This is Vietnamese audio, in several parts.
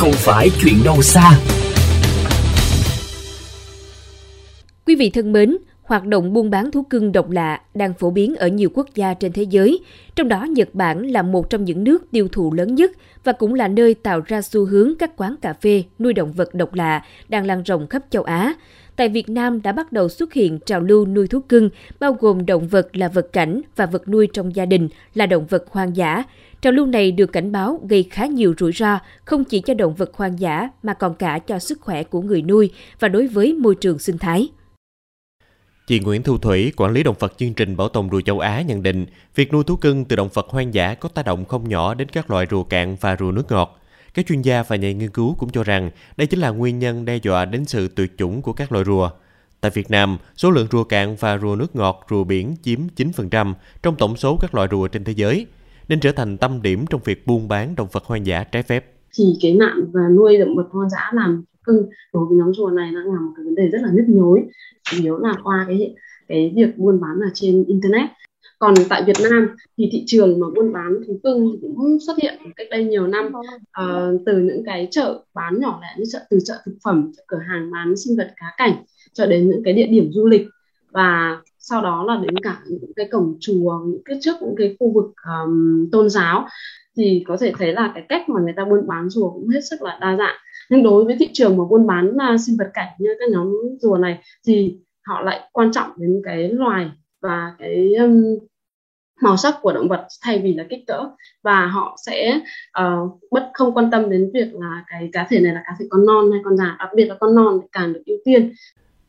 không phải chuyện đâu xa. Quý vị thân mến, hoạt động buôn bán thú cưng độc lạ đang phổ biến ở nhiều quốc gia trên thế giới, trong đó Nhật Bản là một trong những nước tiêu thụ lớn nhất và cũng là nơi tạo ra xu hướng các quán cà phê nuôi động vật độc lạ đang lan rộng khắp châu Á. Tại Việt Nam đã bắt đầu xuất hiện trào lưu nuôi thú cưng, bao gồm động vật là vật cảnh và vật nuôi trong gia đình là động vật hoang dã. Trào lưu này được cảnh báo gây khá nhiều rủi ro, không chỉ cho động vật hoang dã mà còn cả cho sức khỏe của người nuôi và đối với môi trường sinh thái. Chị Nguyễn Thu Thủy, quản lý động vật chương trình Bảo tồn rùa châu Á nhận định, việc nuôi thú cưng từ động vật hoang dã có tác động không nhỏ đến các loại rùa cạn và rùa nước ngọt. Các chuyên gia và nhà nghiên cứu cũng cho rằng đây chính là nguyên nhân đe dọa đến sự tuyệt chủng của các loài rùa. Tại Việt Nam, số lượng rùa cạn và rùa nước ngọt, rùa biển chiếm 9% trong tổng số các loài rùa trên thế giới, nên trở thành tâm điểm trong việc buôn bán động vật hoang dã trái phép. Thì cái nạn và nuôi động vật hoang dã làm cưng đối với nhóm rùa này đang là một cái vấn đề rất là nhức nhối. Chủ yếu là qua cái cái việc buôn bán ở trên internet. Còn tại Việt Nam thì thị trường mà buôn bán thú cưng cũng xuất hiện cách đây nhiều năm. Uh, từ những cái chợ bán nhỏ lẻ như chợ từ chợ thực phẩm chợ cửa hàng bán sinh vật cá cảnh cho đến những cái địa điểm du lịch và sau đó là đến cả những cái cổng chùa những cái trước những cái khu vực um, tôn giáo thì có thể thấy là cái cách mà người ta buôn bán rùa cũng hết sức là đa dạng. Nhưng đối với thị trường mà buôn bán uh, sinh vật cảnh như các nhóm rùa này thì họ lại quan trọng đến cái loài và cái um, màu sắc của động vật thay vì là kích cỡ. Và họ sẽ uh, bất không quan tâm đến việc là cái cá thể này là cá thể con non hay con già đặc biệt là con non càng được ưu tiên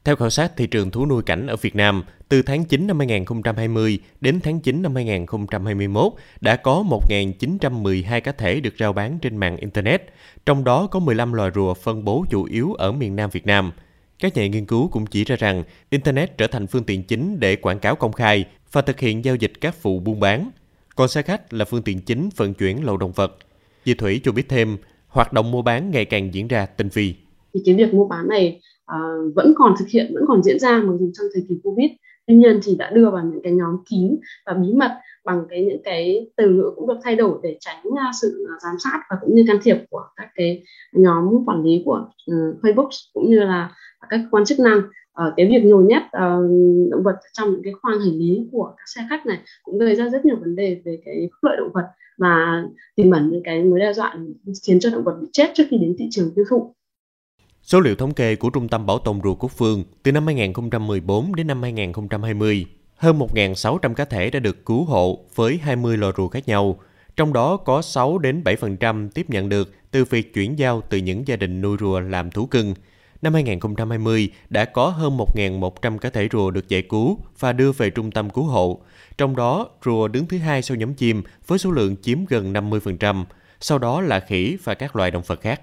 theo khảo sát thị trường thú nuôi cảnh ở Việt Nam, từ tháng 9 năm 2020 đến tháng 9 năm 2021 đã có 1.912 cá thể được rao bán trên mạng Internet, trong đó có 15 loài rùa phân bố chủ yếu ở miền Nam Việt Nam. Các nhà nghiên cứu cũng chỉ ra rằng Internet trở thành phương tiện chính để quảng cáo công khai và thực hiện giao dịch các vụ buôn bán. Còn xe khách là phương tiện chính vận chuyển lậu động vật. Chị Thủy cho biết thêm, hoạt động mua bán ngày càng diễn ra tinh vi. Thì cái việc mua bán này uh, vẫn còn thực hiện vẫn còn diễn ra mặc dù trong thời kỳ covid. Tuy nhiên thì đã đưa vào những cái nhóm kín và bí mật bằng cái những cái từ ngữ cũng được thay đổi để tránh uh, sự uh, giám sát và cũng như can thiệp của các cái nhóm quản lý của uh, Facebook cũng như là các quan chức năng. Uh, cái việc nhồi nhét uh, động vật trong những cái khoang hành lý của các xe khách này cũng gây ra rất nhiều vấn đề về cái phúc lợi động vật và tiềm ẩn những cái mối đe dọa khiến cho động vật bị chết trước khi đến thị trường tiêu thụ. Số liệu thống kê của Trung tâm Bảo tồn rùa Quốc Phương từ năm 2014 đến năm 2020, hơn 1.600 cá thể đã được cứu hộ với 20 loài rùa khác nhau, trong đó có 6 đến 7% tiếp nhận được từ việc chuyển giao từ những gia đình nuôi rùa làm thú cưng. Năm 2020 đã có hơn 1.100 cá thể rùa được giải cứu và đưa về trung tâm cứu hộ, trong đó rùa đứng thứ hai sau nhóm chim với số lượng chiếm gần 50%, sau đó là khỉ và các loài động vật khác.